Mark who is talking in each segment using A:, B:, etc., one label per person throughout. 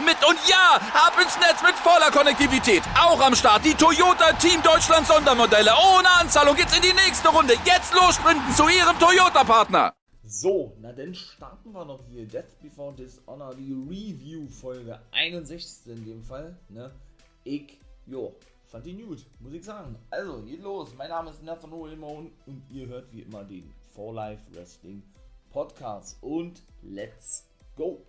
A: mit. Und ja, ab ins Netz mit voller Konnektivität. Auch am Start die Toyota Team Deutschland Sondermodelle. Ohne Anzahlung geht's in die nächste Runde. Jetzt los sprinten zu ihrem Toyota-Partner.
B: So, na dann starten wir noch hier. Death Before Dishonor, die Review-Folge 61 in dem Fall. Ne? Ich, jo, fand die gut, muss ich sagen. Also, geht los. Mein Name ist Nathan Wilmon und ihr hört wie immer den For Life Wrestling Podcast. Und let's go!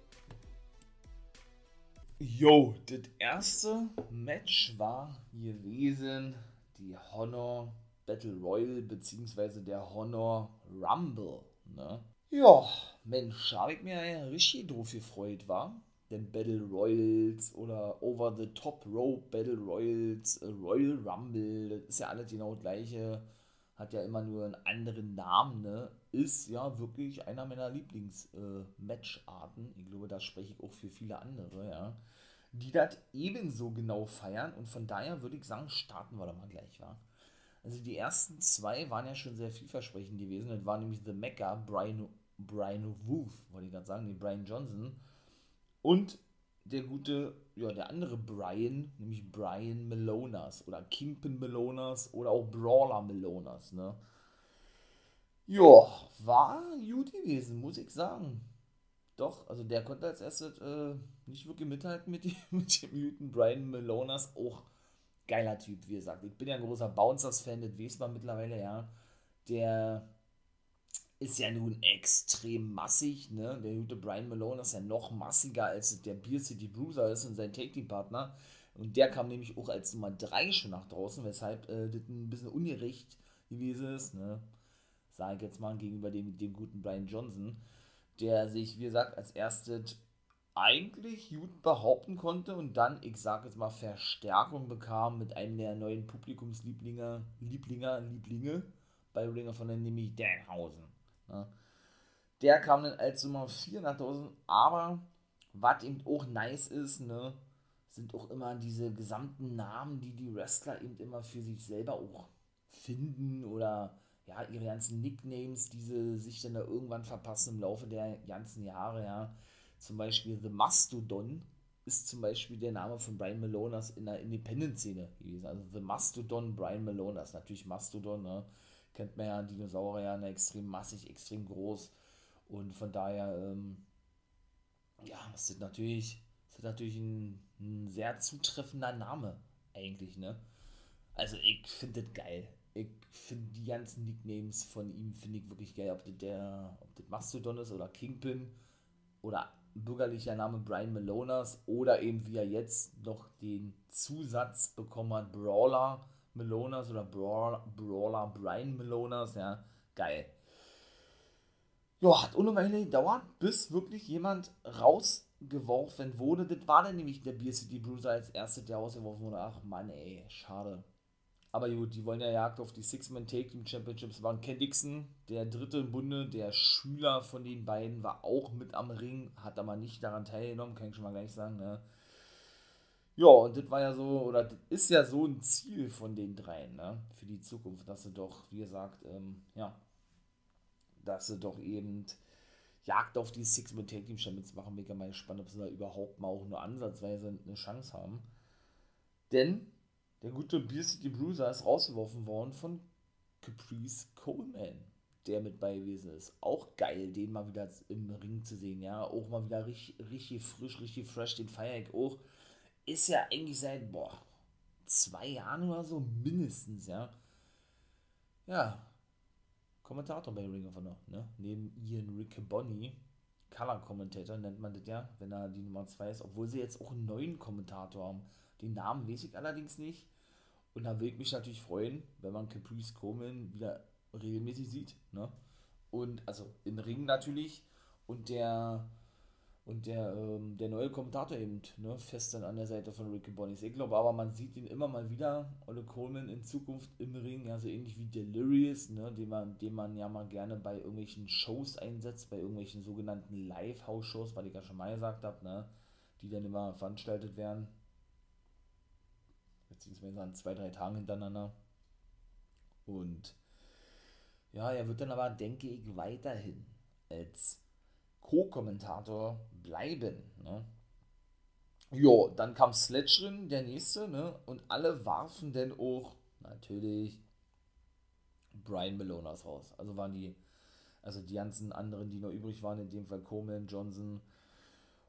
B: Jo, das erste Match war gewesen die Honor Battle Royal beziehungsweise der Honor Rumble. Ne? Ja, Mensch, habe ich mir ja richtig drauf gefreut, war. Denn Battle Royals oder Over the Top Rope Battle Royals, äh, Royal Rumble, das ist ja alles genau das gleiche, hat ja immer nur einen anderen Namen, ne? Ist ja wirklich einer meiner Lieblings-Matcharten. Äh, ich glaube, da spreche ich auch für viele andere, ja. Die das ebenso genau feiern und von daher würde ich sagen, starten wir da mal gleich, wa? Also die ersten zwei waren ja schon sehr vielversprechend gewesen. Das war nämlich The Mecca, Brian, Brian Wolf, wollte ich gerade sagen, nee, Brian Johnson. Und der gute, ja, der andere Brian, nämlich Brian Melonas oder Kingpin Melonas oder auch Brawler Melonas, ne? Ja, war gut gewesen, muss ich sagen. Doch, also der konnte als erstes äh, nicht wirklich mithalten mit dem, mit dem guten Brian Melonas. Auch geiler Typ, wie gesagt. Ich bin ja ein großer Bouncers-Fan, das weiß man mittlerweile, ja. Der ist ja nun extrem massig, ne? Der gute Brian Malone ist ja noch massiger als der Beer City Bruiser ist und sein Take-Team-Partner. Und der kam nämlich auch als Nummer 3 schon nach draußen, weshalb äh, das ein bisschen ungerecht gewesen ist, ne? Sage ich jetzt mal gegenüber dem, dem guten Brian Johnson, der sich, wie gesagt, als erstes eigentlich gut behaupten konnte und dann, ich sage jetzt mal, Verstärkung bekam mit einem der neuen Publikumslieblinge, Lieblinger, Lieblinge bei Ringer von der nämlich Danhausen. Ja. Der kam dann als Nummer 4 nach draußen, aber was eben auch nice ist, ne, sind auch immer diese gesamten Namen, die die Wrestler eben immer für sich selber auch finden oder ja, ihre ganzen Nicknames, die sie sich dann da irgendwann verpassen im Laufe der ganzen Jahre, ja. Zum Beispiel The Mastodon ist zum Beispiel der Name von Brian Malonas in der Independent-Szene gewesen. Also The Mastodon, Brian Malonas. Natürlich Mastodon, ne? kennt man ja, Dinosaurier, ne, extrem massig, extrem groß. Und von daher, ähm, ja, ist das natürlich, ist das natürlich ein, ein sehr zutreffender Name, eigentlich, ne? Also ich finde das geil. Ich finde die ganzen Nicknames von ihm, finde ich wirklich geil. Ob das, der, ob das Mastodon ist oder Kingpin oder bürgerlicher Name Brian Melonas oder eben wie er jetzt noch den Zusatz bekommen hat, Brawler Melonas oder Brawler, Brawler Brian Melonas, ja, geil. Ja, hat Weile gedauert, bis wirklich jemand rausgeworfen wurde. Das war dann nämlich der Beer City Bruiser als erster, der rausgeworfen wurde. Ach Mann, ey, schade. Aber gut, die wollen ja Jagd auf die Six-Man Take Team Championships. Waren Ken Dixon, der dritte im Bunde, der Schüler von den beiden, war auch mit am Ring, hat aber nicht daran teilgenommen, kann ich schon mal gleich sagen. Ne? Ja, und das war ja so, oder das ist ja so ein Ziel von den dreien, ne? Für die Zukunft, dass sie doch, wie gesagt, ähm, ja, dass sie doch eben Jagd auf die Six-Man Take Team Champions machen. Mega mal gespannt, ob sie da überhaupt mal auch nur ansatzweise eine Chance haben. Denn der gute Beer City Bruiser ist rausgeworfen worden von Caprice Coleman, der mit bei gewesen ist. Auch geil, den mal wieder im Ring zu sehen, ja. Auch mal wieder richtig, richtig frisch, richtig fresh, den feier auch. Ist ja eigentlich seit, boah, zwei Jahren oder so mindestens, ja. Ja, Kommentator bei Ring of Honor, ne? Neben Ian Riccaboni, Color Commentator nennt man das ja, wenn er die Nummer 2 ist, obwohl sie jetzt auch einen neuen Kommentator haben. Den Namen weiß ich allerdings nicht. Und da würde ich mich natürlich freuen, wenn man Caprice Coleman wieder regelmäßig sieht. Ne? Und also im Ring natürlich. Und der und der, ähm, der neue Kommentator eben, ne, fest dann an der Seite von Ricky Bonnies. Ich glaube aber, man sieht ihn immer mal wieder, Olle Coleman, in Zukunft im Ring, ja, so ähnlich wie Delirious, ne, den man, den man ja mal gerne bei irgendwelchen Shows einsetzt, bei irgendwelchen sogenannten Live-House-Shows, was ich ja schon mal gesagt habe, ne, die dann immer veranstaltet werden. Beziehungsweise an zwei, drei Tagen hintereinander. Und ja, er wird dann aber, denke ich, weiterhin als Co-Kommentator bleiben. Ne? Jo, dann kam Sledge drin, der nächste, ne? Und alle warfen dann auch natürlich Brian Malonas raus. Also waren die, also die ganzen anderen, die noch übrig waren, in dem Fall Coleman, Johnson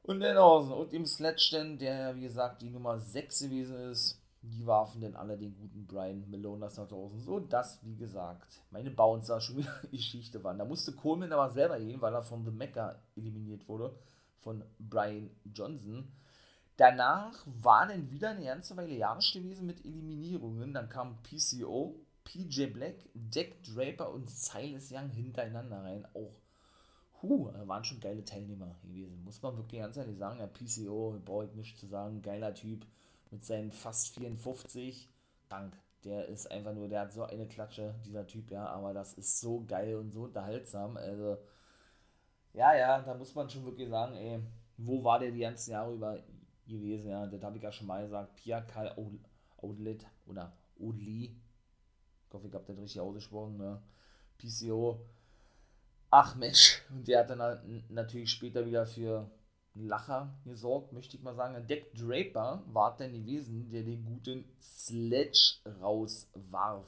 B: und Denhausen und dem Sledge denn, der wie gesagt die Nummer 6 gewesen ist, die warfen dann alle den guten Brian Malonas nach draußen. So, dass, wie gesagt, meine Bouncer schon wieder Geschichte waren. Da musste Coleman aber selber gehen, weil er von The Mecca eliminiert wurde, von Brian Johnson. Danach war dann wieder eine ganze Weile Jahres gewesen mit Eliminierungen. Dann kam PCO, PJ Black, Jack Draper und Silas Young hintereinander rein. Auch, huh, waren schon geile Teilnehmer gewesen. Muss man wirklich ganz ehrlich sagen. Ja, PCO, brauche ich nichts zu sagen, geiler Typ mit seinen fast 54. Dank. Der ist einfach nur, der hat so eine Klatsche, dieser Typ, ja, aber das ist so geil und so unterhaltsam. Also, ja, ja, da muss man schon wirklich sagen, ey, wo war der die ganzen Jahre über gewesen, ja, das habe ich ja schon mal gesagt, Pia Karl Outlet oder Odli, ich hoffe, ich habe das richtig ausgesprochen, ne, PCO, ach Mensch, und der hat dann natürlich später wieder für Lacher gesorgt, möchte ich mal sagen. Deck Draper war dann gewesen, der den guten Sledge rauswarf.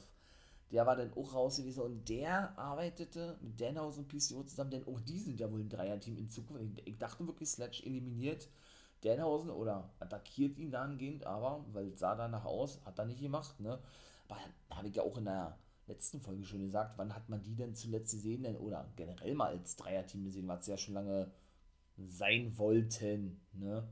B: Der war dann auch raus gewesen und der arbeitete mit Danhausen und PCO zusammen, denn auch die sind ja wohl ein Dreierteam in Zukunft. Ich, dachte wirklich, Sledge eliminiert Danhausen oder attackiert ihn dahingehend, aber, weil es sah danach aus, hat er nicht gemacht, ne? Aber habe ich ja auch in der letzten Folge schon gesagt, wann hat man die denn zuletzt gesehen, denn, oder generell mal als Dreierteam gesehen, was ja schon lange sein wollten. Ne?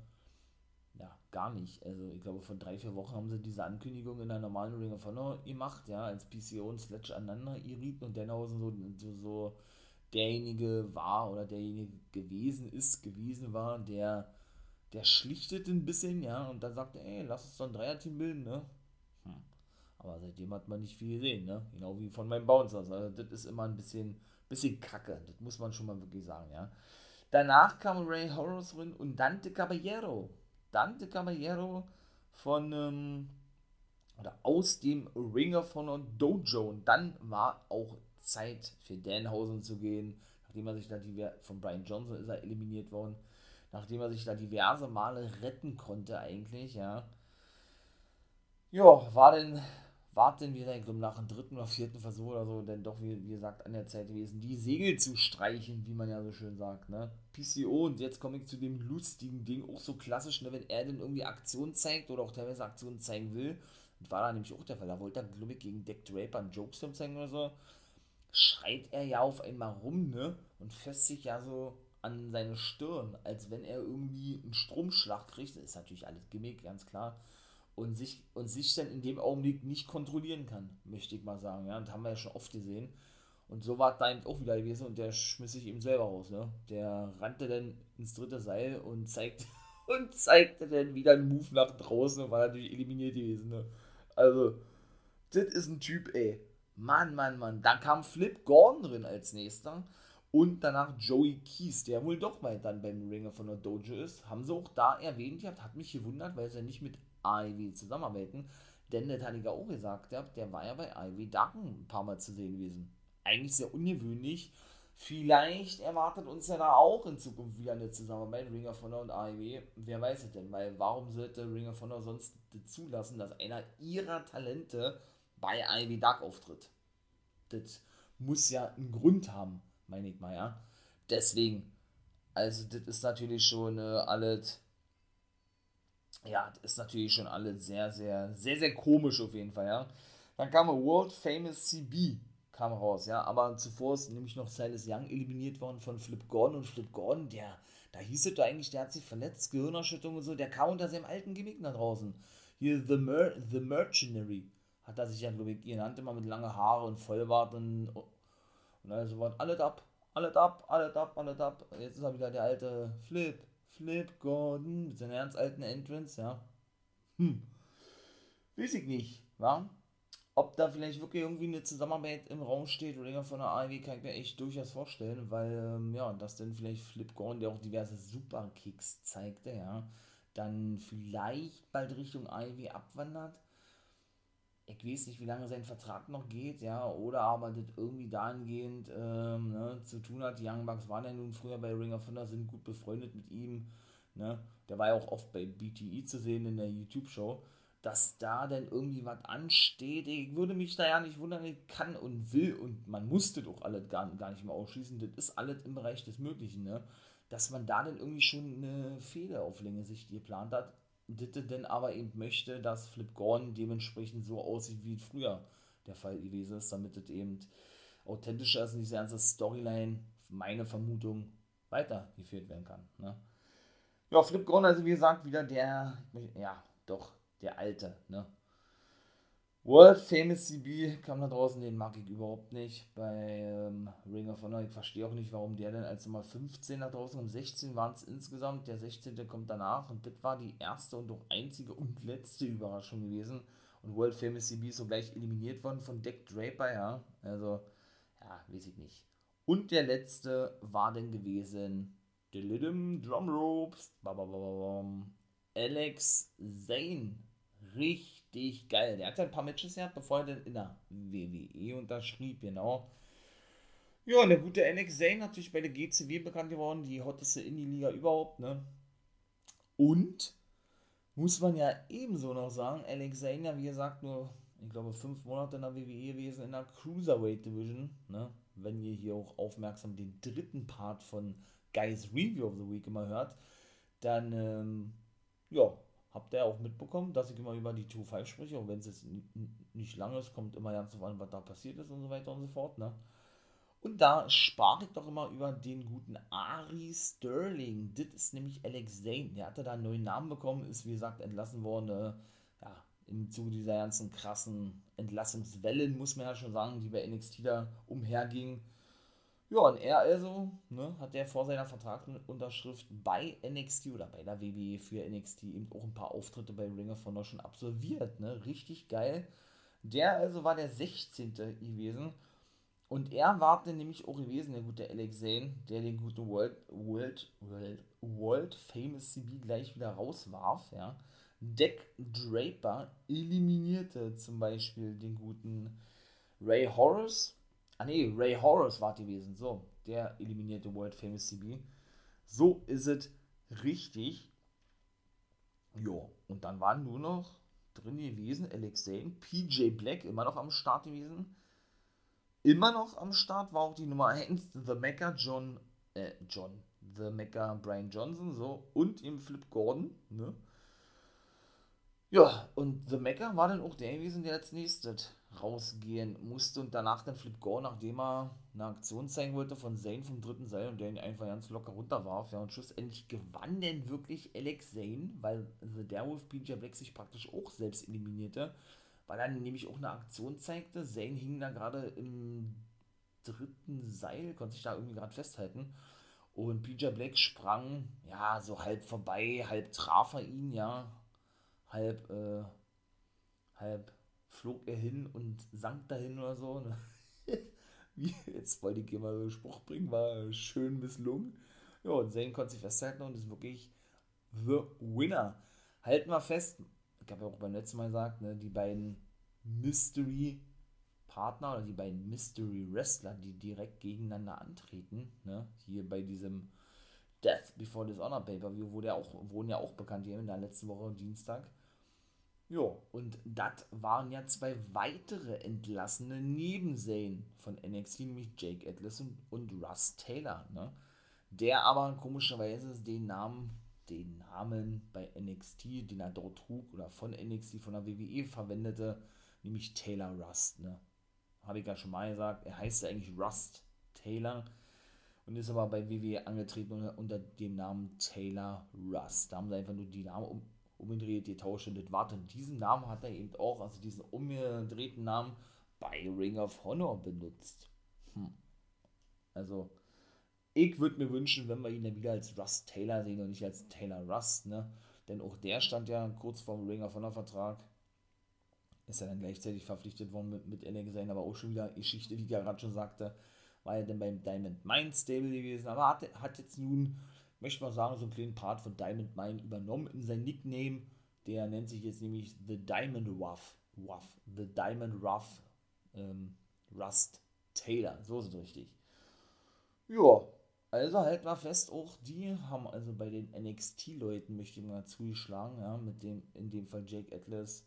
B: Ja, gar nicht. Also ich glaube, vor drei, vier Wochen haben sie diese Ankündigung in der normalen Ring of Honor gemacht, ja, als PCO und Sledge aneinander irriten und Denhausen so, so, so derjenige war oder derjenige gewesen ist, gewesen war, der, der schlichtet ein bisschen, ja, und dann sagte, ey, lass uns doch ein Dreierteam bilden, ne? Hm. Aber seitdem hat man nicht viel gesehen, ne? Genau wie von meinem Bouncers. Also das ist immer ein bisschen, bisschen kacke. Das muss man schon mal wirklich sagen, ja. Danach kam Ray Horrors und Dante Caballero. Dante Caballero von ähm, oder aus dem Ringer von Dojo. Und dann war auch Zeit für Danhausen zu gehen, nachdem er sich da von Brian Johnson ist er eliminiert worden, nachdem er sich da diverse Male retten konnte eigentlich, ja. Ja, war denn warten wir dann, glaube nach dem dritten oder vierten Versuch oder so, denn doch, wie, wie gesagt, an der Zeit gewesen, die Segel zu streichen, wie man ja so schön sagt, ne? PCO und jetzt komme ich zu dem lustigen Ding, auch so klassisch, ne, wenn er dann irgendwie Aktion zeigt oder auch teilweise Aktionen zeigen will, und war da nämlich auch der Fall, da wollte er, glaube ich, gegen Deck Draper einen Jokestorm zeigen oder so, schreit er ja auf einmal rum, ne, und fässt sich ja so an seine Stirn, als wenn er irgendwie einen Stromschlag kriegt, das ist natürlich alles Gimmick, ganz klar, und sich, und sich dann in dem Augenblick nicht kontrollieren kann, möchte ich mal sagen. Ja, das haben wir ja schon oft gesehen. Und so war da eben auch wieder gewesen und der schmiss sich eben selber raus. Ne? Der rannte dann ins dritte Seil und zeigte, und zeigte dann wieder einen Move nach draußen und war natürlich eliminiert gewesen. Ne? Also, das ist ein Typ, ey. Mann, Mann, Mann. Dann kam Flip Gordon drin als nächster. Und danach Joey Keys, der wohl doch mal dann beim Ringer von der Dojo ist. Haben sie auch da erwähnt gehabt, hat mich gewundert, weil es ja nicht mit Ivy zusammenarbeiten. Denn der hatte ich auch gesagt, der war ja bei Ivy Darken ein paar Mal zu sehen gewesen. Eigentlich sehr ungewöhnlich. Vielleicht erwartet uns ja da auch in Zukunft wieder eine Zusammenarbeit, Ring of Honor und AEW. Wer weiß es denn? Weil warum sollte Ring of Honor sonst zulassen, dass einer ihrer Talente bei AEW Dark auftritt? Das muss ja einen Grund haben, meine ich mal, ja. Deswegen, also das ist natürlich schon äh, alles ja, ist natürlich schon alle sehr, sehr, sehr, sehr komisch auf jeden Fall, ja. Dann kam World Famous CB, kam raus, ja, aber zuvor ist nämlich noch Silas Young eliminiert worden von Flip Gordon und Flip Gordon, der, da hieß es doch eigentlich, der hat sich verletzt, Gehirnerschütterung und so, der kam unter seinem alten Gimmick nach draußen. Hier, The, Mer The Mercenary, hat er sich ja, glaube ich, genannt, immer mit langen Haare und Vollbart und, und also was, alles ab, alles ab, alles ab, alles ab. Jetzt ist er wieder der alte Flip, Flip Gordon mit seiner ganz alten Entrance, ja. Hm. Weiß ich nicht, wa? Ob da vielleicht wirklich irgendwie eine Zusammenarbeit im Raum steht oder von der AEW, kann ich mir echt durchaus vorstellen, weil, ähm, ja, dass dann vielleicht Flip Gordon, der auch diverse Superkicks zeigte, ja, dann vielleicht bald Richtung AEW abwandert. Ich weiß nicht, wie lange sein Vertrag noch geht, ja, oder aber das irgendwie dahingehend ähm, ne, zu tun hat. Die Young Bucks waren ja nun früher bei Ring of Honor, sind gut befreundet mit ihm. Ne? Der war ja auch oft bei BTE zu sehen in der YouTube-Show. Dass da denn irgendwie was ansteht, ich würde mich da ja nicht wundern, ich kann und will und man musste doch alles gar, gar nicht mehr ausschließen. Das ist alles im Bereich des Möglichen, ne? Dass man da dann irgendwie schon eine Fehler auf Länge sich geplant hat, Ditte denn aber eben möchte, dass Flip Gordon dementsprechend so aussieht, wie früher der Fall gewesen ist, damit es eben authentischer ist und diese ganze Storyline, meine Vermutung, weitergeführt werden kann. Ne? Ja, Flip Gordon, also wie gesagt, wieder der, ja, doch, der Alte, ne? World Famous CB kam da draußen, den mag ich überhaupt nicht. Bei ähm, Ring of Honor, ich verstehe auch nicht, warum der denn als Nummer 15 da draußen, um 16 waren es insgesamt, der 16. kommt danach und das war die erste und auch einzige und letzte Überraschung gewesen. Und World Famous CB ist so gleich eliminiert worden von Deck Draper, ja. Also, ja, weiß ich nicht. Und der letzte war dann gewesen, Drum Ropes, Alex Zane. Richtig richtig geil. Der hat ja ein paar Matches gehabt, bevor er dann in der WWE unterschrieb, genau. Ja, und der gute NX Zane natürlich bei der GCW bekannt geworden, die hotteste Indie-Liga überhaupt, ne? Und, muss man ja ebenso noch sagen, Alex Zane ja, wie gesagt, nur, ich glaube, fünf Monate in der WWE gewesen, in der Cruiserweight Division, ne? Wenn ihr hier auch aufmerksam den dritten Part von Guys Review of the Week immer hört, dann, ähm, ja, habt ihr auch mitbekommen, dass ich immer über die 2-5 spreche, auch wenn es jetzt nicht lang ist, kommt immer ganz drauf an, was da passiert ist und so weiter und so fort, ne? Und da sprach ich doch immer über den guten Ari Sterling. Das ist nämlich Alex Zane. Der hatte da einen neuen Namen bekommen, ist wie gesagt entlassen worden. Äh, ja, im Zuge dieser ganzen krassen Entlassungswellen, muss man ja schon sagen, die bei NXT da umhergingen. Ja, und er also, ne, hat er vor seiner Vertragsunterschrift bei NXT oder bei der WWE für NXT eben auch ein paar Auftritte bei Ring of Honor schon absolviert, ne, richtig geil. Der also war der 16. gewesen und er war dann nämlich auch gewesen, der gute Alex Zane, der den guten World, World, World, World Famous CB gleich wieder rauswarf, ja. Deck Draper eliminierte zum Beispiel den guten Ray Horace Ah ne, Ray Horus war gewesen. So, der eliminierte World Famous CB. So ist es richtig. Jo, und dann waren nur noch drin gewesen Alex Zane, PJ Black immer noch am Start gewesen. Immer noch am Start war auch die Nummer 1, The Mecha John, äh, John, The Mecha Brian Johnson, so, und im Flip Gordon, ne? Ja, und The Mecha war dann auch der gewesen, der als nächstes rausgehen musste und danach dann Flip Gore, nachdem er eine Aktion zeigen wollte von Zane vom dritten Seil und der ihn einfach ganz locker runterwarf. Ja, und schlussendlich gewann denn wirklich Alex Zane, weil The Darewolf PJ Black sich praktisch auch selbst eliminierte, weil er nämlich auch eine Aktion zeigte. Zane hing da gerade im dritten Seil, konnte sich da irgendwie gerade festhalten. Und PJ Black sprang, ja, so halb vorbei, halb traf er ihn, ja, halb, äh, halb flog er hin und sank dahin oder so. Ne? Jetzt wollte ich hier mal so einen Spruch bringen, war schön misslungen. Ja, und Zane konnte sich festhalten und ist wirklich the winner. Halten wir fest, ich habe ja auch beim letzten Mal gesagt, ne, die beiden Mystery Partner oder die beiden Mystery Wrestler, die direkt gegeneinander antreten, ne, hier bei diesem Death Before Dishonor Pay-Per-View, auch, wurden ja auch bekannt hier in der letzten Woche Dienstag. Ja, und das waren ja zwei weitere entlassene neben Zane von NXT, nämlich Jake Atlas und, und Russ Taylor, ne? Der aber komischerweise den Namen, den Namen bei NXT, den er dort trug oder von NXT, von der WWE verwendete, nämlich Taylor Rust, ne? Habe ich ja schon mal gesagt, er heißt ja eigentlich Rust Taylor und ist aber bei WWE angetreten unter, unter dem Namen Taylor Rust. Da haben sie einfach nur die Namen um, umgedreht, getauscht und das war dann diesen Namen hat er eben auch, also diesen umgedrehten Namen bei Ring of Honor benutzt. Hm. Also ich würde mir wünschen, wenn wir ihn dann wieder als Rust Taylor sehen und nicht als Taylor Rust, ne? Denn auch der stand ja kurz vorm Ring of Honor Vertrag. Ist ja dann gleichzeitig verpflichtet worden mit, mit NXT, aber auch schon wieder Geschichte, wie ich gerade schon sagte, war ja dann beim Diamond Mine Stable gewesen, aber hat, hat jetzt nun, möchte mal sagen, so einen kleinen Part von Diamond Mine übernommen in sein Nickname. Der nennt sich jetzt nämlich The Diamond Ruff. Ruff. The Diamond Ruff. Ähm, Rust Taylor. So ist es richtig. Ja, also halt mal fest, auch die haben also bei den NXT-Leuten, möchte ich mal zugeschlagen, ja, mit dem, in dem Fall Jake Atlas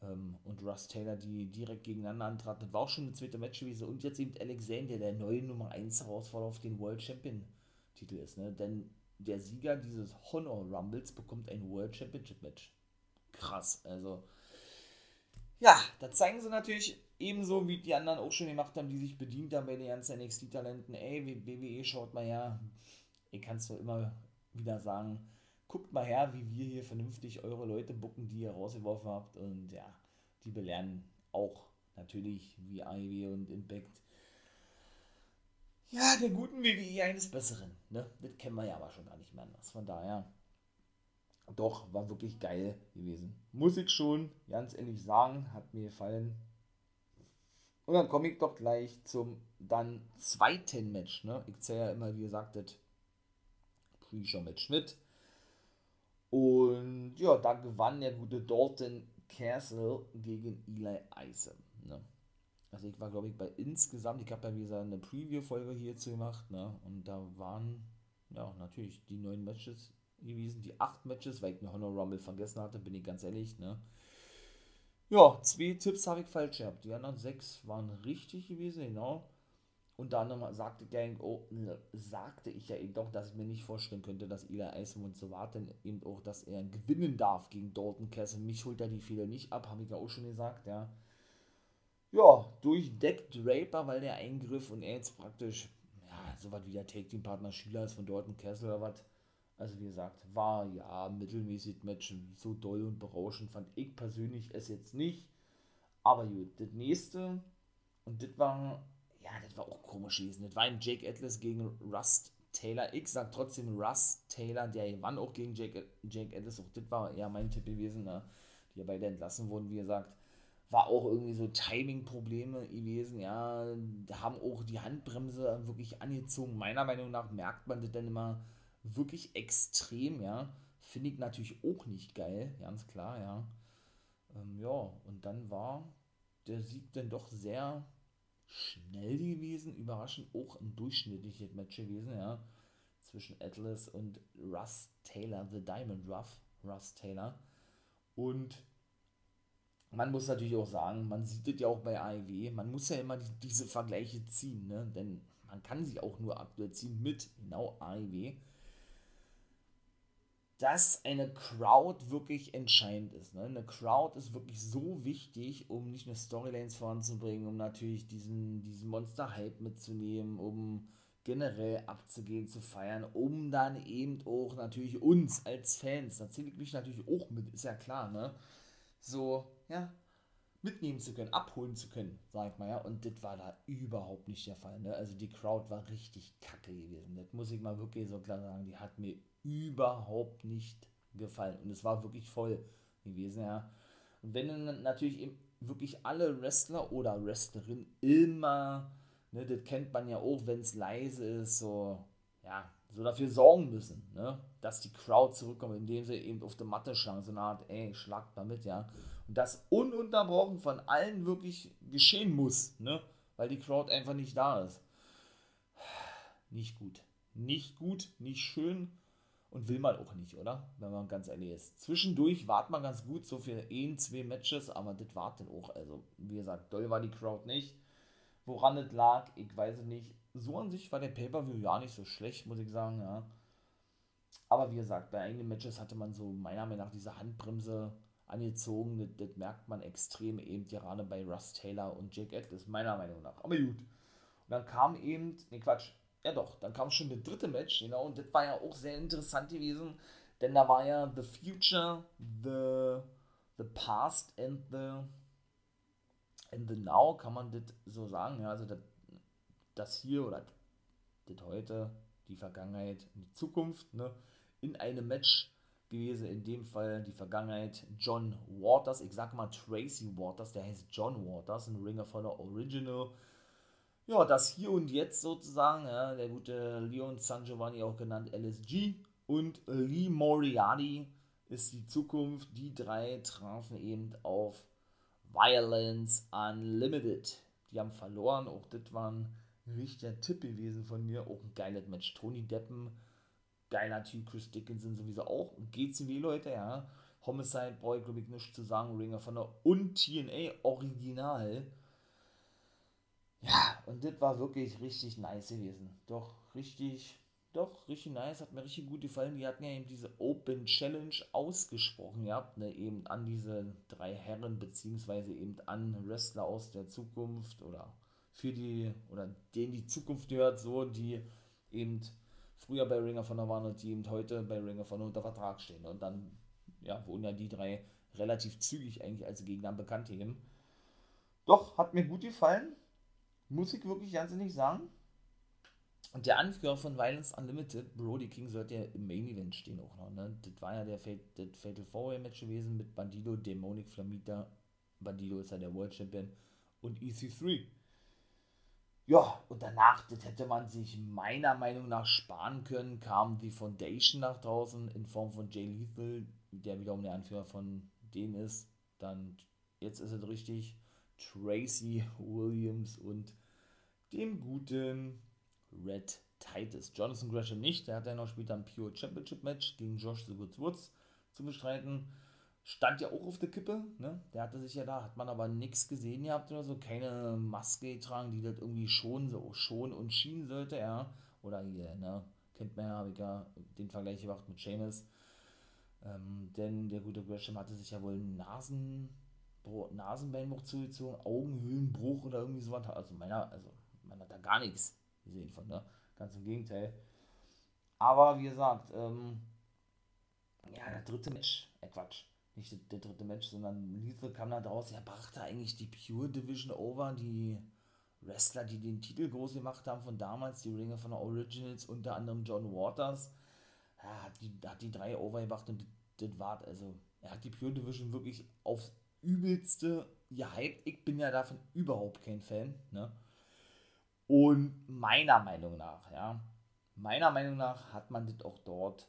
B: ähm, und Russ Taylor, die direkt gegeneinander antraten. Das war auch schon eine zweite Match gewesen. Und jetzt eben Alexander, der neue Nummer 1 Herausforderer auf den World Champion-Titel ist, ne? Denn der Sieger dieses Honor Rumbles bekommt ein World Championship Match. Krass, also. Ja, da zeigen sie natürlich ebenso wie die anderen auch schon gemacht haben, die sich bedient haben bei den ganzen NXT-Talenten. Ey, WWE schaut mal her. Ich kann es doch immer wieder sagen. Guckt mal her, wie wir hier vernünftig eure Leute bucken, die ihr rausgeworfen habt. Und ja, die belehren auch natürlich wie Ivy und Impact. Ja, der guten WWE eines Besseren. Ne? Das kennen wir ja aber schon gar nicht mehr anders. Von daher, doch, war wirklich geil gewesen. Muss ich schon ganz ehrlich sagen, hat mir gefallen. Und dann komme ich doch gleich zum dann zweiten Match. Ne? Ich zähle ja immer, wie gesagt, das Pre-Show-Match mit. Und ja, da gewann der gute Dalton Castle gegen Eli Isom. Ne? Also ich war, glaube ich, bei insgesamt, ich habe ja wie gesagt eine Preview-Folge hierzu gemacht, ne? Und da waren ja natürlich die neun Matches gewesen, die acht Matches, weil ich mir Honor Rumble vergessen hatte, bin ich ganz ehrlich, ne? Ja, zwei Tipps habe ich falsch gehabt. Die anderen sechs waren richtig gewesen, genau. Und dann sagte Gang, oh, ne, sagte ich ja eben doch, dass ich mir nicht vorstellen könnte, dass Eli Eisenmund so warten, eben auch, dass er gewinnen darf gegen Dalton Castle. Mich holt er die Fehler nicht ab, habe ich ja auch schon gesagt, ja. Ja, durch Deck Draper, weil der Eingriff und er jetzt praktisch, ja, so was wie der Take Team Partner Schüler ist von Dalton Castle oder was. Also wie gesagt, war ja mittelmäßig Match, so doll und berauschend fand ich persönlich es jetzt nicht. Aber gut, das nächste, und das war, ja, das war auch komisch gewesen. Das war ein Jake Atlas gegen Rust Taylor. Ich sag trotzdem Rust Taylor, der gewann auch gegen Jake, Jake Atlas. Auch das war eher mein Tipp gewesen, ne? die ja beide entlassen wurden, wie gesagt. War auch irgendwie so Timing-Probleme gewesen, ja. Haben auch die Handbremse wirklich angezogen. Meiner Meinung nach merkt man das dann immer wirklich extrem, ja. Finde ich natürlich auch nicht geil, ganz klar, ja. Ähm, ja, und dann war der Sieg dann doch sehr schnell gewesen, überraschend auch ein durchschnittliches Match gewesen, ja, zwischen Atlas und Russ Taylor, The Diamond Ruff, Russ Taylor. Und man muss natürlich auch sagen, man sieht es ja auch bei AEW, man muss ja immer die, diese Vergleiche ziehen, ne? denn man kann sie auch nur aktuell ziehen mit genau AEW dass eine Crowd wirklich entscheidend ist. Ne? Eine Crowd ist wirklich so wichtig, um nicht nur Storylines voranzubringen, um natürlich diesen, diesen Monster-Hype mitzunehmen, um generell abzugehen, zu feiern, um dann eben auch natürlich uns als Fans, da zähle ich mich natürlich auch mit, ist ja klar, ne? So, ja, mitnehmen zu können, abholen zu können, sag ich mal, ja. Und das war da überhaupt nicht der Fall, ne? Also die Crowd war richtig kacke gewesen. Das muss ich mal wirklich so klar sagen. Die hat mir überhaupt nicht gefallen. Und es war wirklich voll gewesen, ja. Und wenn dann natürlich eben wirklich alle Wrestler oder Wrestlerinnen immer, ne, das kennt man ja auch, wenn es leise ist, so, ja, so dafür sorgen müssen, ne, dass die Crowd zurückkommt, indem sie eben auf der Matte schlagen, so eine Art, ey, schlagt mal mit, ja. Das ununterbrochen von allen wirklich geschehen muss, ne, weil die Crowd einfach nicht da ist. Nicht gut. Nicht gut, nicht schön und will man auch nicht, oder? Wenn man ganz ehrlich ist. Zwischendurch wart man ganz gut, so für ein, zwei Matches, aber das war dann auch. Also, wie gesagt, doll war die Crowd nicht. Woran es lag, ich weiß es nicht. So an sich war der Pay-Per-View ja nicht so schlecht, muss ich sagen, ja. Aber wie gesagt, bei einigen Matches hatte man so meiner Meinung nach diese Handbremse angezogen. Das, das merkt man extrem eben gerade bei Russ Taylor und Jake Atlas, meiner Meinung nach. Aber gut. Und dann kam eben, ne Quatsch, ja doch, dann kam schon der dritte Match, genau, und das war ja auch sehr interessant gewesen, denn da war ja The Future, The, the Past and the, and the Now, kann man das so sagen, ja, also das, das hier oder das heute, die Vergangenheit, die Zukunft, ne, in einem Match gewesen. In dem Fall die Vergangenheit John Waters. Ich sag mal Tracy Waters, der heißt John Waters, ein Ringer von der Original. Ja, das hier und jetzt sozusagen, ja, der gute Leon San Giovanni, auch genannt LSG, und Lee Moriarty ist die Zukunft. Die drei trafen eben auf Violence Unlimited. Die haben verloren, auch das war ein richtiger Tipp gewesen von mir. Auch ein geiles Match. Tony Deppen geiler Typ, Chris Dickinson sowieso auch. GCW, Leute, ja. Homicide, Boy, glaube ich, nichts zu sagen. Ringer von der und TNA Original. Ja, und das war wirklich richtig nice gewesen. Doch, richtig, doch, richtig nice. Hat mir richtig gut gefallen. Die hatten ja eben diese Open Challenge ausgesprochen gehabt, ne, eben an diese drei Herren, beziehungsweise eben an Wrestler aus der Zukunft oder für die, oder denen die Zukunft gehört, so, die eben früher bei Ring of Honor waren und die eben heute bei Ring of Honor unter Vertrag stehen. Und dann ja, wurden ja die drei relativ zügig eigentlich als Gegner bekannt gegeben. Doch, hat mir gut gefallen. Muss ich wirklich ganz ehrlich sagen. Und der Anführer von Violence Unlimited, Brody King, sollte ja im Main Event stehen auch noch. Ne? Das war ja der Fatal, Fatal Four Match gewesen mit Bandido, Demonic Flamita. Bandido ist ja der World Champion und EC3. Ja, und danach, das hätte man sich meiner Meinung nach sparen können, kam die Foundation nach draußen in Form von Jay Lethal, der wiederum der Anführer von denen ist. Dann, jetzt ist es richtig, Tracy Williams und dem guten Red Titus. Jonathan Gresham nicht, der hat ja noch später ein Pure Championship Match gegen Josh The Woods zu bestreiten stand ja auch auf der Kippe, ne? Der hatte sich ja da, hat man aber nichts gesehen gehabt oder so, keine Maske getragen, die das irgendwie schon so schon und schienen sollte, ja. Oder hier, ne? Kennt man ja, habe ich ja den Vergleich gemacht mit Seamus. Ähm, denn der gute Gresham hatte sich ja wohl Nasen, Nasenbeinbruch zugezogen, Augenhöhlenbruch oder irgendwie sowas. Also meiner, also man hat da gar nichts gesehen von, ne? Ganz im Gegenteil. Aber wie gesagt, ähm, ja, der dritte Match, äh Quatsch, nicht der dritte Match, sondern Lethal kam da draus, er brachte eigentlich die Pure Division over, die Wrestler, die den Titel groß gemacht haben von damals, die Ringer von Originals, unter anderem John Waters, ja, hat, die, hat die drei overgebracht und das war also, er hat die Pure Division wirklich aufs übelste gehypt. Ich bin ja davon überhaupt kein Fan, ne? Und meiner Meinung nach, ja, meiner Meinung nach hat man das auch dort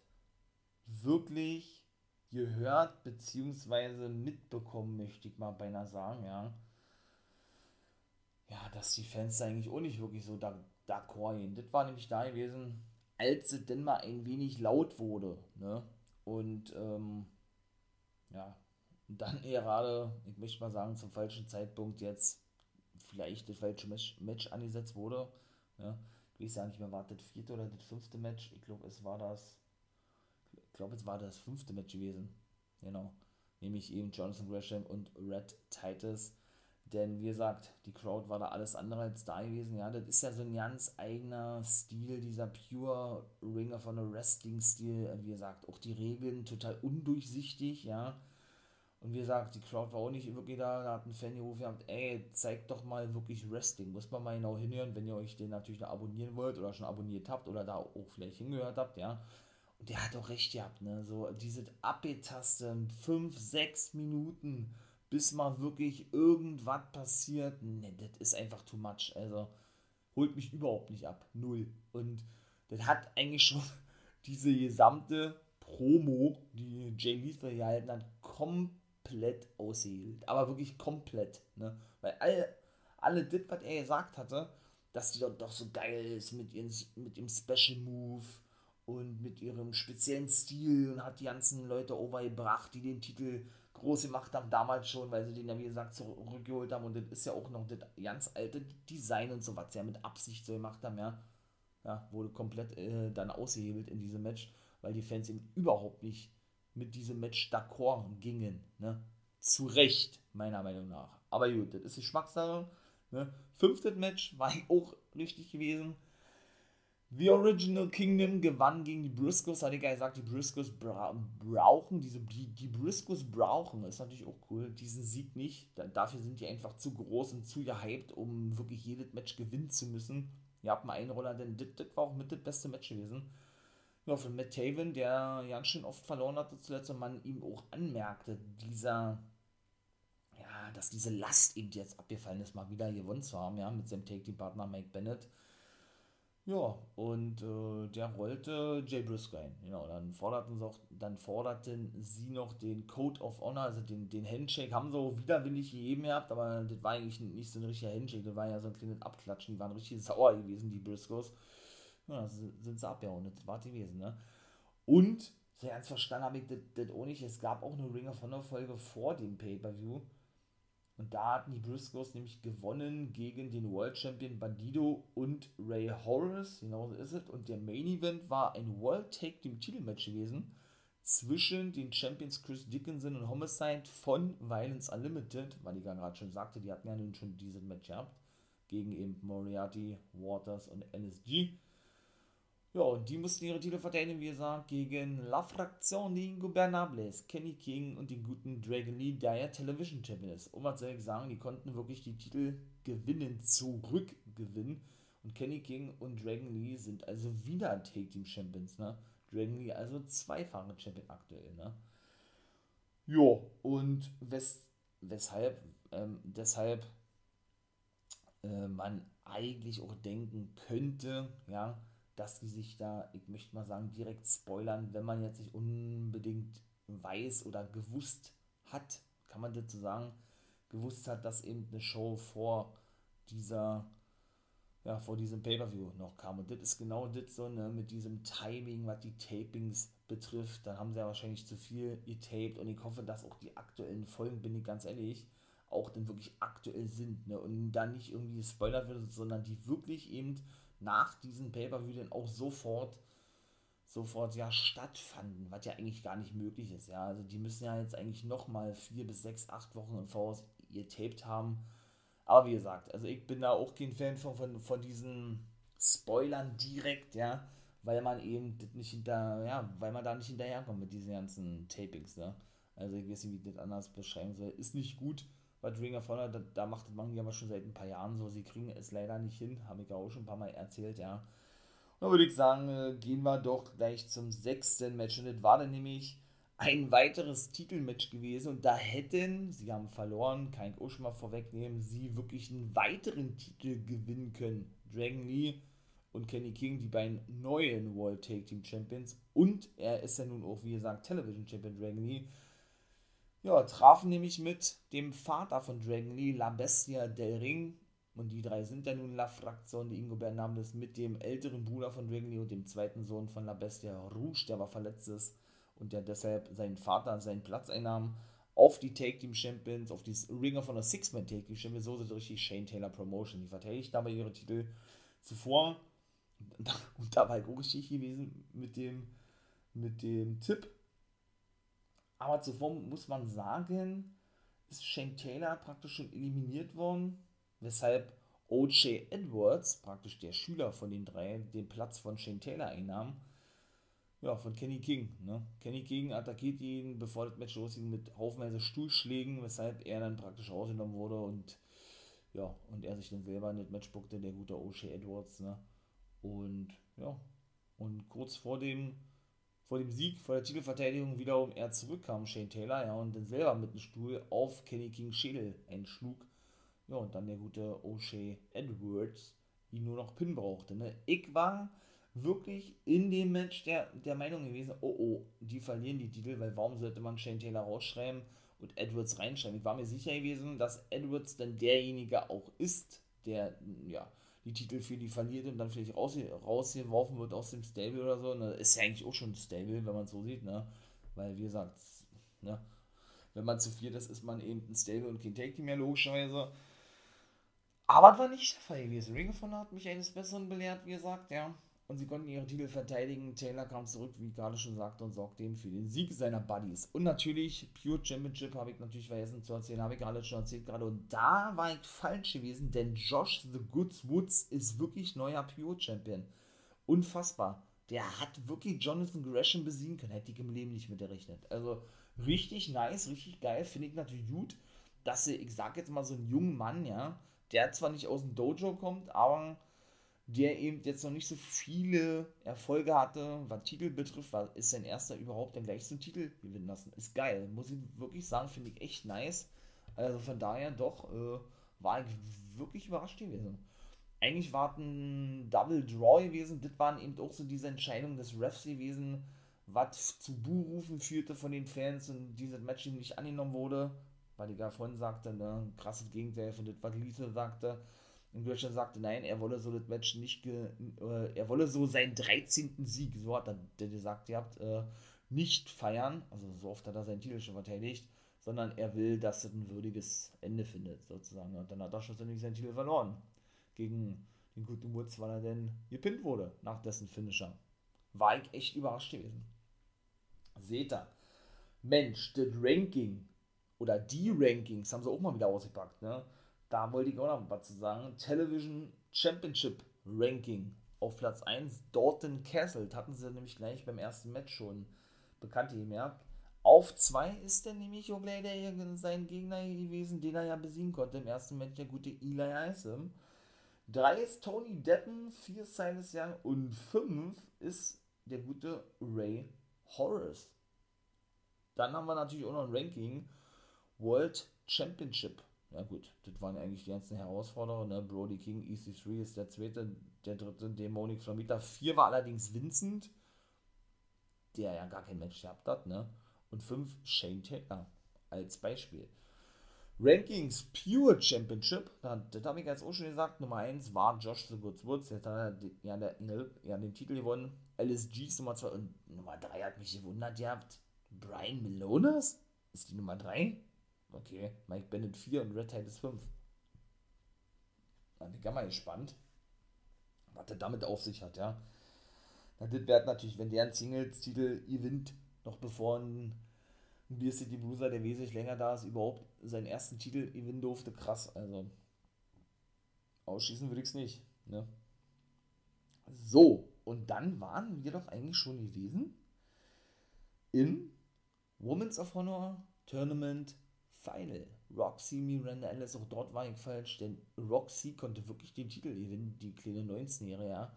B: wirklich gehört bzw. mitbekommen, möchte ich mal beinahe sagen, ja. Ja, dass die Fans eigentlich auch nicht wirklich so d'accord gehen. Das war nämlich da gewesen, als es denn mal ein wenig laut wurde, ne? Und, ähm, ja, dann gerade, ich möchte mal sagen, zum falschen Zeitpunkt jetzt vielleicht das falsche Match, Match angesetzt wurde, ne? Ich weiß ja nicht mehr, war das vierte oder das fünfte Match? Ich glaube, es war das ich glaube, es war das fünfte Match gewesen. Genau. Nämlich eben Jonathan Gresham und Red Titus. Denn wie gesagt, die Crowd war da alles andere als da gewesen. Ja, das ist ja so ein ganz eigener Stil, dieser Pure Ringer von der Wrestling-Stil. Wie gesagt, auch die Regeln total undurchsichtig, ja. Und wie gesagt, die Crowd war auch nicht wirklich da. Da hat ein Fan gerufen, gehabt, ey, zeigt doch mal wirklich Wrestling. Muss man mal genau hinhören, wenn ihr euch den natürlich noch abonnieren wollt oder schon abonniert habt oder da auch vielleicht hingehört habt, ja der hat auch recht gehabt, ne? So diese Abgetasten, 5, 6 Minuten, bis mal wirklich irgendwas passiert. Ne, das ist einfach too much. Also holt mich überhaupt nicht ab. Null. Und das hat eigentlich schon diese gesamte Promo, die Jay Lethal gehalten hat, komplett ausgehehlt. Aber wirklich komplett. Ne? Weil alle, alle das, was er gesagt hatte, dass die doch, doch so geil ist mit, ihren, mit dem Special Move und mit ihrem speziellen Stil und hat die ganzen Leute overgebracht, die den Titel groß gemacht haben, damals schon, weil sie den ja wie gesagt zurückgeholt haben. Und das ist ja auch noch das ganz alte Design und so, was sie ja mit Absicht so gemacht haben, ja, ja wurde komplett äh, dann ausgehebelt in diesem Match, weil die Fans eben überhaupt nicht mit diesem Match d'accord gingen, ne, zu Recht, meiner Meinung nach, aber gut, das ist die Geschmackssache, ne, fünftes Match war auch richtig gewesen, The Original Kingdom gewann gegen die Briscoes, hatte ich ja gesagt, die Briscoes bra brauchen, diese, die, die Briscoes brauchen, ist natürlich auch cool, diesen Sieg nicht. Da, dafür sind die einfach zu groß und zu gehypt, um wirklich jedes Match gewinnen zu müssen. ihr habt mal einen Roller, denn das war auch mit das beste Match gewesen. Ja, für Matt Taven, der ganz schön oft verloren hatte zuletzt und man ihm auch anmerkte, dieser, ja, dass diese Last eben jetzt abgefallen ist, mal wieder gewonnen zu haben, ja, mit seinem Take-Team-Partner Mike Bennett. Ja, und äh, der rollte Jay Briscoe ein. Genau, dann forderten sie auch, dann forderten sie noch den Code of Honor, also den, den Handshake, haben sie auch widerwillig gegeben gehabt, aber das war eigentlich nicht so ein richtiger Handshake, das war ja so ein kleines Abklatschen, die waren richtig sauer gewesen, die Briscoes. Ja, sind sie abgehauen, das war gewesen, ne? Und, so ganz verstanden habe ich das, das auch nicht, es gab auch eine Ring of Honor Folge vor dem Pay-Per-View, und da hatten die Briscoes nämlich gewonnen gegen den World Champion Bandido und Ray Horace. Genau so ist es. Und der Main Event war ein World Take Team Titelmatch gewesen zwischen den Champions Chris Dickinson und Homicide von Violence Unlimited, weil ja gerade schon sagte, die hatten ja nun schon dieses Match gehabt, gegen eben Moriarty, Waters und NSG. Ja, und die mussten ihre Titel verteidigen, wie gesagt, gegen La Fraktion de Ingobernables, Kenny King und den guten Dragon Lee, der ja Television Champion ist. Und was soll ich sagen, die konnten wirklich die Titel gewinnen, zurückgewinnen. Und Kenny King und Dragon Lee sind also wieder Take Team Champions, ne? Dragon Lee also zweifache Champion aktuell, ne? Jo, und wes weshalb, ähm, deshalb äh, man eigentlich auch denken könnte, ja, dass die sich da, ich möchte mal sagen, direkt spoilern, wenn man jetzt nicht unbedingt weiß oder gewusst hat, kann man dazu sagen, gewusst hat, dass eben eine Show vor dieser, ja, vor diesem Pay-Per-View noch kam. Und das ist genau das so, ne, mit diesem Timing, was die Tapings betrifft. Dann haben sie ja wahrscheinlich zu viel getaped und ich hoffe, dass auch die aktuellen Folgen, bin ich ganz ehrlich, auch dann wirklich aktuell sind, ne, und dann nicht irgendwie gespoilert wird, sondern die wirklich eben nach diesem Pay-Per-View dann auch sofort sofort ja stattfanden, was ja eigentlich gar nicht möglich ist. Ja, also die müssen ja jetzt eigentlich nochmal vier bis sechs, acht Wochen im Voraus ihr haben. Aber wie gesagt, also ich bin da auch kein Fan von, von, von diesen Spoilern direkt, ja, weil man eben nicht hinter, ja, weil man da nicht hinterherkommt mit diesen ganzen Tapings, ne? Also ich weiß nicht, wie ich das anders beschreiben soll. Ist nicht gut, bei Ring of Honor, da, da macht man die aber schon seit ein paar Jahren so. Sie kriegen es leider nicht hin, habe ich auch schon ein paar Mal erzählt, ja. Dann würde ich sagen, äh, gehen wir doch gleich zum sechsten Match. Und das war dann nämlich ein weiteres Titelmatch gewesen. Und da hätten, sie haben verloren, kann ich auch schon mal vorwegnehmen, sie wirklich einen weiteren Titel gewinnen können. Dragon Lee und Kenny King, die beiden neuen World Take Team Champions. Und er ist ja nun auch, wie gesagt, Television Champion Dragon Lee ja, trafen nämlich mit dem Vater von Dragon Lee, La Bestia del Ring. Und die drei sind dann nun La Fraktion, die Ingo Bernamdes, mit dem älteren Bruder von Dragon Lee und dem zweiten Sohn von La Bestia, Rouge, der aber verletzt ist und der deshalb seinen Vater seinen Platz einnahm, auf die Take Team Champions, auf die Ringer von der Six-Man Take Team Champions, so sind richtig Shane Taylor Promotion. Die verteidigt dabei ihre Titel zuvor. Und da war ich auch richtig gewesen mit dem, mit dem Tipp, aber zuvor muss man sagen, ist Shane Taylor praktisch schon eliminiert worden, weshalb O.J. Edwards, praktisch der Schüler von den drei, den Platz von Shane Taylor einnahm. Ja, von Kenny King. Ne? Kenny King attackiert ihn, bevor das Match losging, mit haufenweise Stuhlschlägen, weshalb er dann praktisch rausgenommen wurde und ja, und er sich dann selber in das Match buckte, der gute O.J. Edwards. Ne? Und ja, und kurz vor dem vor dem Sieg, vor der Titelverteidigung wiederum er zurückkam, Shane Taylor, ja, und dann selber mit dem Stuhl auf Kenny King Schädel einschlug. Ja, und dann der gute O'Shea Edwards ihn nur noch Pin brauchte. Ne? Ich war wirklich in dem Match der, der Meinung gewesen, oh oh, die verlieren die Titel, weil warum sollte man Shane Taylor rausschreiben und Edwards reinschreiben? Ich war mir sicher gewesen, dass Edwards dann derjenige auch ist, der, ja, die Titel für die verliert und dann vielleicht raus, rausgeworfen wird aus dem Stable oder so. Ne? Ist ja eigentlich auch schon ein Stable, wenn man es so sieht, ne? Weil, wie gesagt, ne? wenn man zu viert ist, ist man eben ein Stable und kein Take mehr, logischerweise. Aber das war nicht der Fall gewesen. Ring of Honor hat mich eines Besseren belehrt, wie gesagt, ja und sie konnten ihre Titel verteidigen. Taylor kam zurück, wie ich gerade schon sagte, und sorgte eben für den Sieg seiner Buddies. Und natürlich, Pure Championship habe ich natürlich vergessen zu erzählen, habe ich gerade schon erzählt gerade. Und da war ich falsch gewesen, denn Josh The Goods Woods ist wirklich neuer Pure Champion. Unfassbar. Der hat wirklich Jonathan Gresham besiegen können. Hätte ich im Leben nicht mit errechnet. Also richtig nice, richtig geil. Finde ich natürlich gut, dass sie, ich sag jetzt mal, so einen jungen Mann, ja, der zwar nicht aus dem Dojo kommt, aber der eben jetzt noch nicht so viele Erfolge hatte, was Titel betrifft, war, ist sein erster überhaupt der gleich zum Titel gewinnen lassen. Ist geil, muss ich wirklich sagen, finde ich echt nice. Also von daher doch, äh, war ich wirklich überrascht gewesen. Eigentlich war es ein Double Draw gewesen, das waren eben auch so diese Entscheidungen des Refs gewesen, was zu Buhrufen führte von den Fans und dieses Match nicht angenommen wurde, weil ich ja vorhin sagte, ne, krasses Gegenteil von das, was Lise sagte und Deutschland sagte, nein, er wolle so das Match nicht, äh, er wolle so seinen 13. Sieg, so hat er gesagt, ihr habt, äh, nicht feiern, also so oft hat er seinen Titel schon verteidigt, sondern er will, dass es ein würdiges Ende findet, sozusagen. Und dann hat er schlussendlich seinen Titel verloren gegen den guten Woods, weil er denn gepinnt wurde nach dessen Finisher. War ich echt überrascht gewesen. Seht ihr, Mensch, das Ranking oder die Rankings haben sie auch mal wieder ausgepackt, ne? Da wollte ich auch noch was zu sagen. Television Championship Ranking auf Platz 1, Dorton Castle. Das hatten sie nämlich gleich beim ersten Match schon bekannt gemerkt. Auf 2 ist dann nämlich auch gleich der, sein Gegner gewesen, den er ja besiegen konnte im ersten Match, der gute Eli Isom. 3 ist Tony Deppen, 4 ist Silas Young und 5 ist der gute Ray Horace. Dann haben wir natürlich auch noch ein Ranking World Championship ja gut, das waren eigentlich die ganzen Herausforderer. Ne? Brody King, EC3 ist der zweite, der dritte Dämonik Flamita. Vier war allerdings Vincent, der ja gar kein Match gehabt hat. Ne? Und fünf Shane Taylor als Beispiel. Rankings Pure Championship, das habe ich jetzt auch schon gesagt. Nummer 1 war Josh The Goods Woods, der hat ja, der, ja, den Titel gewonnen. LSG ist Nummer 2 und Nummer 3 hat mich gewundert, ihr habt Brian Melonas? Ist die Nummer 3? Okay, Mike Bennett 4 und Red Tide ist 5. Da bin ich mal gespannt, was er damit auf sich hat, ja. Na, das wäre natürlich, wenn der einen Singles-Titel gewinnt, noch bevor ein, ein Beer City Bruiser, der wesentlich länger da ist, überhaupt seinen ersten Titel gewinnen durfte, krass. Also, ausschließen würde ich es nicht, ne. So, und dann waren wir doch eigentlich schon gewesen in Women's of Honor Tournament Final. Roxy Miranda Ellis, auch dort war ich falsch, denn Roxy konnte wirklich den Titel gewinnen, die kleine 19-Jährige, ja.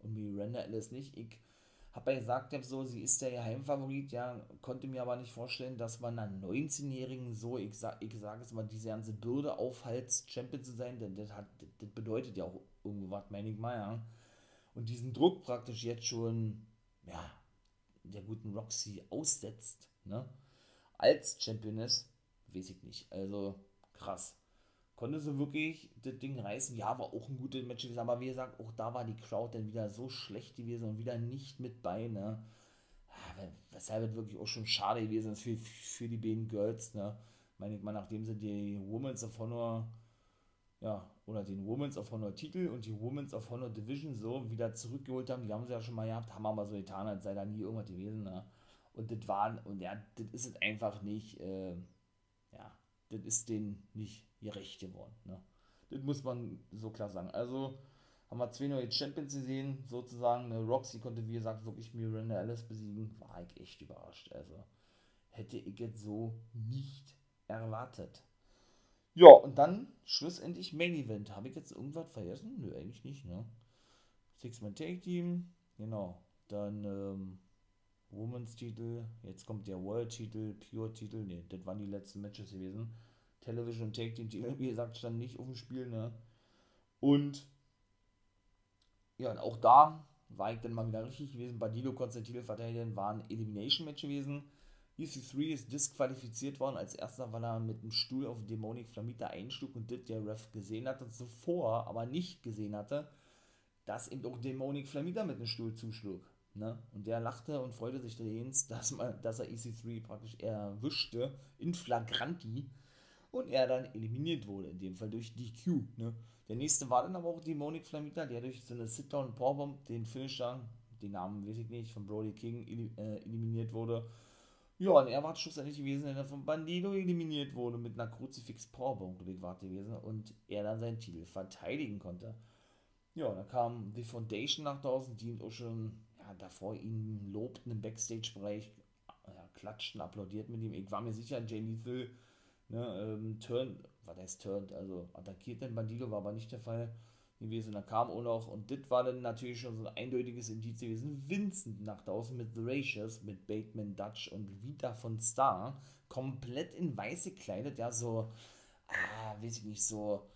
B: Und Miranda Ellis nicht. Ich habe ja gesagt, so, sie ist der Geheimfavorit, ja, konnte mir aber nicht vorstellen, dass man einer 19-Jährigen so, ich sage ich sag es mal, diese ganze Bürde aufhalst, Champion zu sein, denn das, hat, das bedeutet ja auch irgendwo was, meine ich mal, ja. Und diesen Druck praktisch jetzt schon, ja, der guten Roxy aussetzt, ne, als Championess, weiß ich nicht. Also krass. Konnte sie wirklich das Ding reißen? Ja, war auch ein gutes Match gewesen, aber wie gesagt, auch da war die Crowd dann wieder so schlecht gewesen und wieder nicht mit bei, ne? Weshalb es wirklich auch schon schade gewesen ist für, für die beiden Girls, ne? Meine ich mal, nachdem sie die Women's of Honor, ja, oder den Women's of Honor Titel und die Women's of Honor Division so wieder zurückgeholt haben, die haben sie ja schon mal gehabt, haben aber so getan, als sei da nie irgendwas gewesen, ne? Und das war, und ja, das ist es einfach nicht, äh, das ist denen nicht gerecht geworden. Ne? Das muss man so klar sagen. Also haben wir zwei neue Champions gesehen, sozusagen. Ne? Roxy konnte, wie gesagt, wirklich Miranda Ellis besiegen. War ich echt überrascht. Also hätte ich jetzt so nicht erwartet. Ja, und dann schlussendlich Main Event. Habe ich jetzt irgendwas vergessen? Nö, eigentlich nicht, ne? Six-Man Take Team, genau. Dann ähm, Women's Titel, jetzt kommt der World Titel, Pure Titel, ne, das waren die letzten Matches gewesen. Television Take Team Titel, wie gesagt, stand nicht auf dem Spiel, ne. Und ja, und auch da war ich dann mal wieder richtig gewesen. Badilo konnte Titel verteidigen, war ein Elimination Match gewesen. EC3 ist disqualifiziert worden als erster, weil er mit dem Stuhl auf Demonic Flamita einschlug und das der Ref gesehen hatte, zuvor aber nicht gesehen hatte, dass eben auch Demonic Flamita mit dem Stuhl zuschlug. Ne? Und der lachte und freute sich dahin's, dass, dass er EC3 praktisch erwischte in Flagranti und er dann eliminiert wurde, in dem Fall durch DQ. Ne? Der nächste war dann aber auch Demonic Flamita, der durch so eine Sit-Down Powerbomb den Finisher, den Namen weiß ich nicht, von Brody King äh, eliminiert wurde. Ja, und er war schlussendlich gewesen, der von Bandido eliminiert wurde mit einer Kruzifix Powerbomb war gewesen und er dann seinen Titel verteidigen konnte. Ja, dann kam The Foundation nach draußen, die auch schon davor ihn lobten im Backstage-Bereich, ja, klatschten, applaudierten mit ihm. Ich war mir sicher, Jay Lethal ne, ähm, turned, was heißt turned, also attackiert den Bandido, war aber nicht der Fall. gewesen. Da kam auch noch, und das war dann natürlich schon so ein eindeutiges Indiz gewesen, Vincent nach draußen mit The Ratios, mit Bateman Dutch und Vita von Star, komplett in weiß gekleidet, ja, so, ah, weiß ich nicht, so,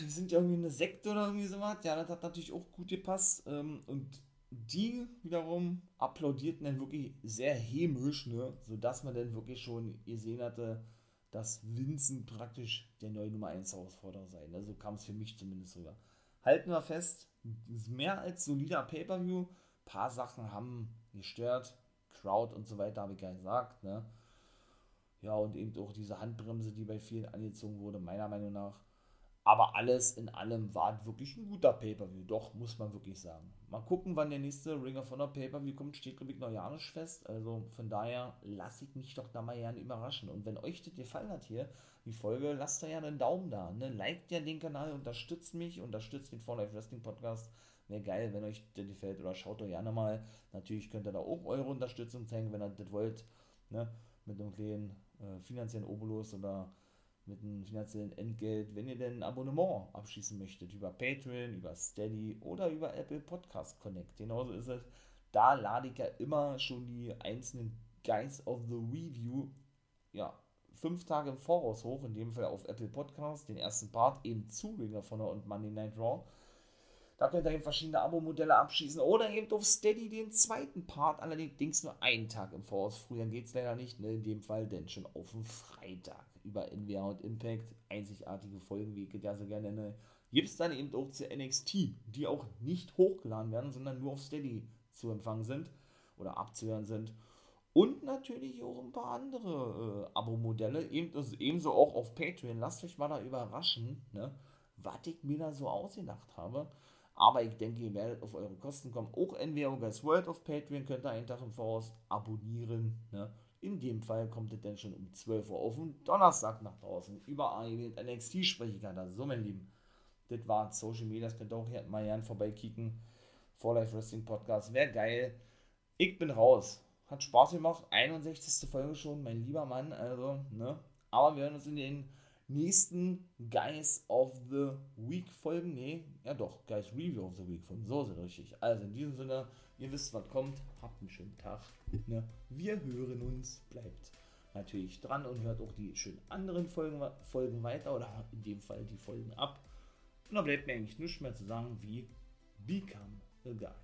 B: die sind ja irgendwie eine Sekte oder irgendwie sowas, ja, das hat natürlich auch gut gepasst, ähm, und die wiederum applaudierten dann wirklich sehr hämisch, ne, sodass man dann wirklich schon gesehen hatte, dass Vincent praktisch der neue Nummer 1 Herausforderer sei. Ne? So kam es für mich zumindest rüber. Halten wir fest, mehr als solider Pay-Per-View. Paar Sachen haben gestört. Crowd und so weiter habe ich ja gesagt. Ne? Ja, und eben auch diese Handbremse, die bei vielen angezogen wurde, meiner Meinung nach. Aber alles in allem war wirklich ein guter Pay-Per-View. Doch, muss man wirklich sagen. Mal gucken, wann der nächste Ring of Honor Pay-Per-View kommt. Steht, glaube ich, noch ja nicht fest. Also von daher lasse ich mich doch da mal gerne überraschen. Und wenn euch das gefallen hat hier, die Folge, lasst doch ja einen Daumen da. Ne? Liked ja den Kanal, unterstützt mich, unterstützt den For Life Wrestling Podcast. Wäre geil, wenn euch das gefällt. Oder schaut euch gerne mal. Natürlich könnt ihr da auch eure Unterstützung zeigen, wenn ihr das wollt. Ne? Mit einem kleinen äh, finanziellen Obolus oder mit einem finanziellen Entgelt, wenn ihr denn ein Abonnement abschließen möchtet, über Patreon, über Steady oder über Apple Podcast Connect. Genauso ist es. Da lade ich ja immer schon die einzelnen Guys of the Review, ja, fünf Tage im Voraus hoch, in dem Fall auf Apple Podcast, den ersten Part eben zu Ring of Honor und Monday Night Raw. Da könnt ihr eben verschiedene Abo-Modelle abschließen oder eben auf Steady den zweiten Part, allerdings nur einen Tag im Voraus. Früher geht es leider nicht, ne? in dem Fall denn schon auf den Freitag über NWA und Impact, einzigartige Folgen, wie ich ja so gerne nenne, gibt es dann eben auch zu NXT, die auch nicht hochgeladen werden, sondern nur auf Steady zu empfangen sind oder abzuhören sind. Und natürlich auch ein paar andere äh, Abo-Modelle, eben, also ebenso auch auf Patreon. Lasst euch mal da überraschen, ne, was ich mir da so ausgedacht habe. Aber ich denke, ihr werdet auf eure Kosten kommen. Auch NWO Guys World auf Patreon könnt ihr einen Tag im Voraus abonnieren. Ne? In dem Fall kommt es dann schon um 12 Uhr auf den Donnerstag nach draußen. Überall mit NXT spreche ich gerade. So, mein Lieben. Das war Social Media. Das könnt ihr auch hier mal gerne vorbeikicken. For Life Wrestling Podcast. Wäre geil. Ich bin raus. Hat Spaß gemacht. 61. Folge schon, mein lieber Mann. Also, ne? Aber wir hören uns in den nächsten Guys of the Week Folgen. Nee, ja doch, Guys Review of the Week Folgen. So es richtig. Also in diesem Sinne, ihr wisst, was kommt. Habt einen schönen Tag. Ne? Wir hören uns. Bleibt natürlich dran und hört auch die schönen anderen Folgen, Folgen weiter oder in dem Fall die Folgen ab. Und da bleibt mir eigentlich nichts mehr zu sagen wie Become a Guy.